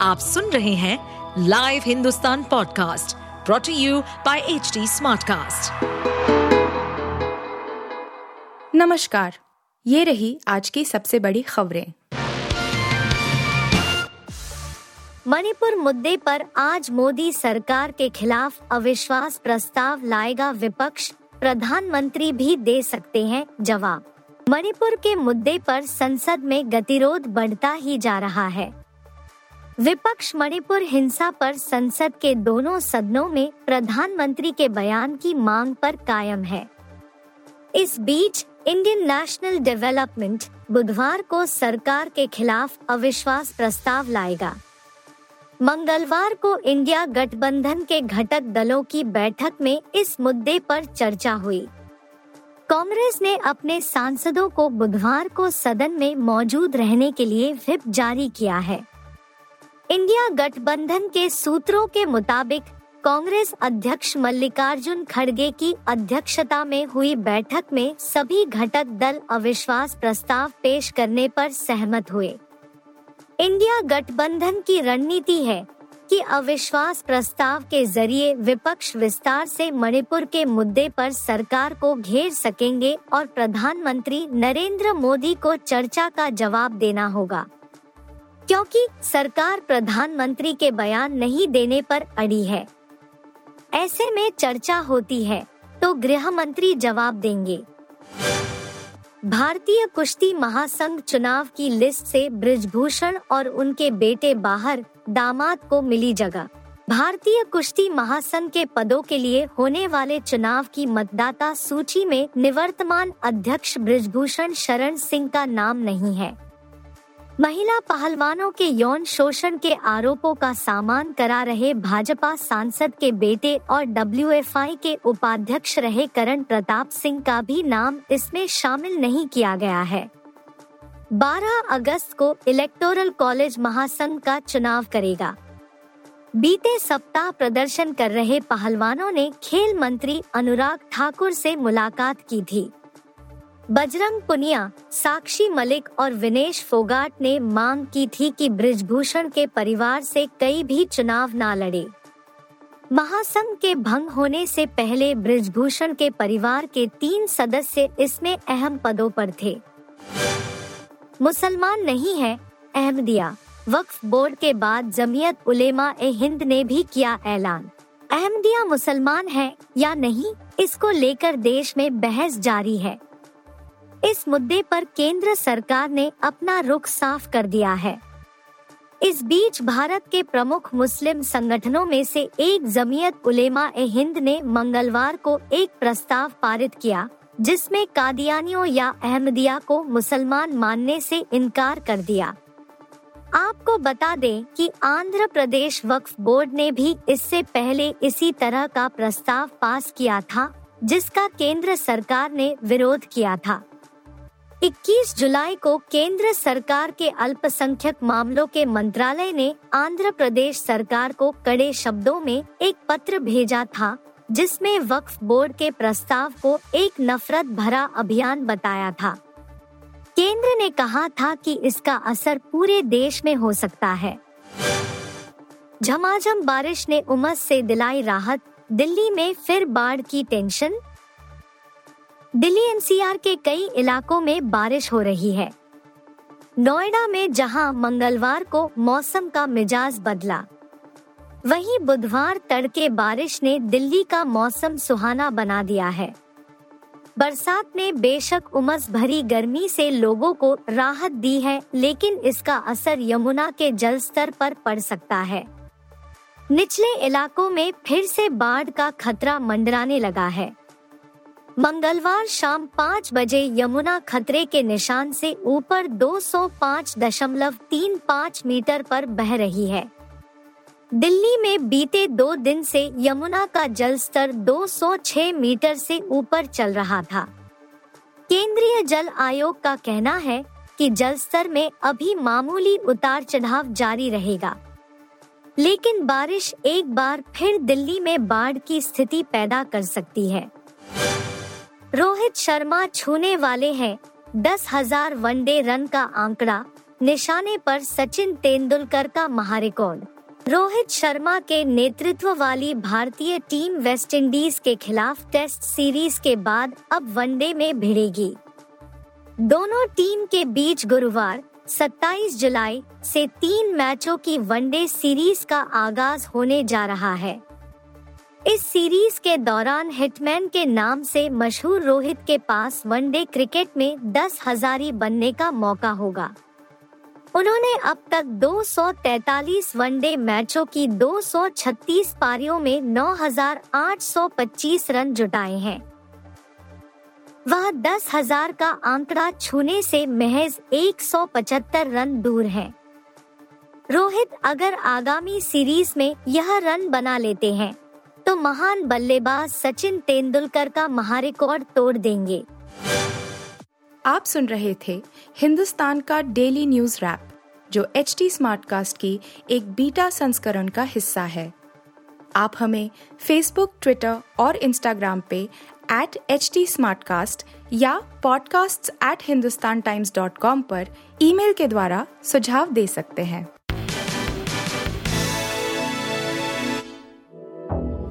आप सुन रहे हैं live Hindustan podcast brought to you by H Smartcast. नमस्कार ये रही आज की सबसे बड़ी खबरें। मणिपुर मुद्दे पर आज मोदी सरकार के खिलाफ अविश्वास प्रस्ताव लाएगा विपक्ष प्रधानमंत्री भी दे सकते हैं जवाब। मणिपुर के मुद्दे पर संसद में गतिरोध बढ़ता ही जा रहा है। विपक्ष मणिपुर हिंसा पर संसद के दोनों सदनों में प्रधानमंत्री के बयान की मांग पर कायम है। इस बीच इंडियन नेशनल डेवलपमेंट बुधवार को सरकार के खिलाफ अविश्वास प्रस्ताव लाएगा। मंगलवार को इंडिया गठबंधन के घटक दलों की बैठक में इस मुद्दे पर चर्चा हुई। कांग्रेस ने अपने सांसदों को बुधवार को सदन में मौजूद रहने के लिए व्हिप जारी किया है। इंडिया गठबंधन के सूत्रों के मुताबिक, कांग्रेस अध्यक्ष मल्लिकार्जुन खड़गे की अध्यक्षता में हुई बैठक में सभी घटक दल अविश्वास प्रस्ताव पेश करने पर सहमत हुए। इंडिया गठबंधन की रणनीति है कि अविश्वास प्रस्ताव के ज़रिए विपक्ष विस्तार से मणिपुर के मुद्दे पर सरकार को घेर सकेंगे और प्रधानमंत्री नरेंद्र मोदी को चर्चा का जवाब देना होगा। क्योंकि सरकार प्रधानमंत्री के बयान नहीं देने पर अड़ी है। ऐसे में चर्चा होती है तो गृह मंत्री जवाब देंगे। भारतीय कुश्ती महासंघ चुनाव की लिस्ट से ब्रिजभूषण और उनके बेटे बाहर दामाद को मिली जगह। भारतीय कुश्ती महासंघ के पदों के लिए होने वाले चुनाव की मतदाता सूची में निवर्तमान अध्यक्ष ब्रिजभूषण शरण सिंह का नाम नहीं है। महिला पहलवानों के यौन शोषण के आरोपों का सामान करा रहे भाजपा सांसद के बेटे और डब्ल्यू के उपाध्यक्ष रहे करण प्रताप सिंह का भी नाम इसमें शामिल नहीं किया गया है। 12 अगस्त को इलेक्टोरल कॉलेज महासंघ का चुनाव करेगा। बीते सप्ताह प्रदर्शन कर रहे पहलवानों ने खेल मंत्री अनुराग ठाकुर से मुलाकात की थी। बजरंग पुनिया, साक्षी मलिक और विनेश फोगाट ने मांग की थी कि ब्रिजभूषण के परिवार से कई भी चुनाव ना लड़े। महासंघ के भंग होने से पहले ब्रिजभूषण के परिवार के तीन सदस्य इसमें अहम पदों पर थे। मुसलमान नहीं है, अहमदिया, वक्फ बोर्ड के बाद जमियत उलेमा ए हिंद ने भी किया ऐलान। अहमदिया मुसलमान है या नहीं, इसको लेकर देश में बहस जारी है। इस मुद्दे पर केंद्र सरकार ने अपना रुख साफ़ कर दिया है। इस बीच भारत के प्रमुख मुस्लिम संगठनों में से एक जमीयत उलेमा ए हिंद ने मंगलवार को एक प्रस्ताव पारित किया, जिसमें कादियानियों या अहमदिया को मुसलमान मानने से इनकार कर दिया। आपको बता दें कि आंध्र प्रदेश वक्फ बोर्ड ने भी इससे पहले इसी तरह का प्रस्ताव पास किया था, जिसका केंद्र सरकार ने विरोध किया था। 21 जुलाई को केंद्र सरकार के अल्पसंख्यक मामलों के मंत्रालय ने आंध्र प्रदेश सरकार को कड़े शब्दों में एक पत्र भेजा था, जिसमें वक्फ बोर्ड के प्रस्ताव को एक नफरत भरा अभियान बताया था। केंद्र ने कहा था कि इसका असर पूरे देश में हो सकता है। झमाझम बारिश ने उमस से दिलाई राहत, दिल्ली में फिर बाढ़ की टेंशन दिल्ली एनसीआर के कई इलाकों में बारिश हो रही है। नोएडा में जहाँ मंगलवार को मौसम का मिजाज बदला, वहीं बुधवार तड़के बारिश ने दिल्ली का मौसम सुहाना बना दिया है। बरसात ने बेशक उमस भरी गर्मी से लोगों को राहत दी है, लेकिन इसका असर यमुना के जल स्तर पर पड़ सकता है। निचले इलाकों में फिर से बाढ़ का खतरा मंडराने लगा है। मंगलवार शाम पाँच बजे यमुना खतरे के निशान से ऊपर 205.35 मीटर पर बह रही है। दिल्ली में बीते दो दिन से यमुना का जल स्तर 206 मीटर से ऊपर चल रहा था। केंद्रीय जल आयोग का कहना है कि जल स्तर में अभी मामूली उतार चढ़ाव जारी रहेगा। लेकिन बारिश एक बार फिर दिल्ली में बाढ़ की स्थिति पैदा कर सकती है। रोहित शर्मा छूने वाले हैं। दस हज़ार वनडे रन का आंकड़ा, निशाने पर सचिन तेंदुलकर का महारिकॉर्ड। रोहित शर्मा के नेतृत्व वाली भारतीय टीम वेस्टइंडीज के खिलाफ टेस्ट सीरीज़ के बाद अब वनडे में भिड़ेगी। दोनों टीम के बीच गुरुवार 27 जुलाई से तीन मैचों की वनडे सीरीज़ का आगाज़ होने जा रहा है। इस सीरीज़ के दौरान हिटमैन के नाम से मशहूर रोहित के पास वनडे क्रिकेट में दस हजारी बनने का मौका होगा उन्होंने अब तक 243 वनडे मैचों की 236 पारियों में 9,825 रन जुटाए हैं वह दस हज़ार का आंकड़ा छूने से महज 175 रन दूर हैं। रोहित अगर आगामी सीरीज़ में यह रन बना लेते हैं तो महान बल्लेबाज सचिन तेंदुलकर का महारिकॉर्ड तोड़ देंगे। आप सुन रहे थे हिंदुस्तान का डेली न्यूज़ रैप, जो एच टी स्मार्ट कास्ट की एक बीटा संस्करण का हिस्सा है। आप हमें फेसबुक ट्विटर और इंस्टाग्राम पे एट एच टी या podcasts@hindustantimes.com पर ईमेल के द्वारा सुझाव दे सकते हैं।